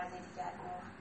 rising get more.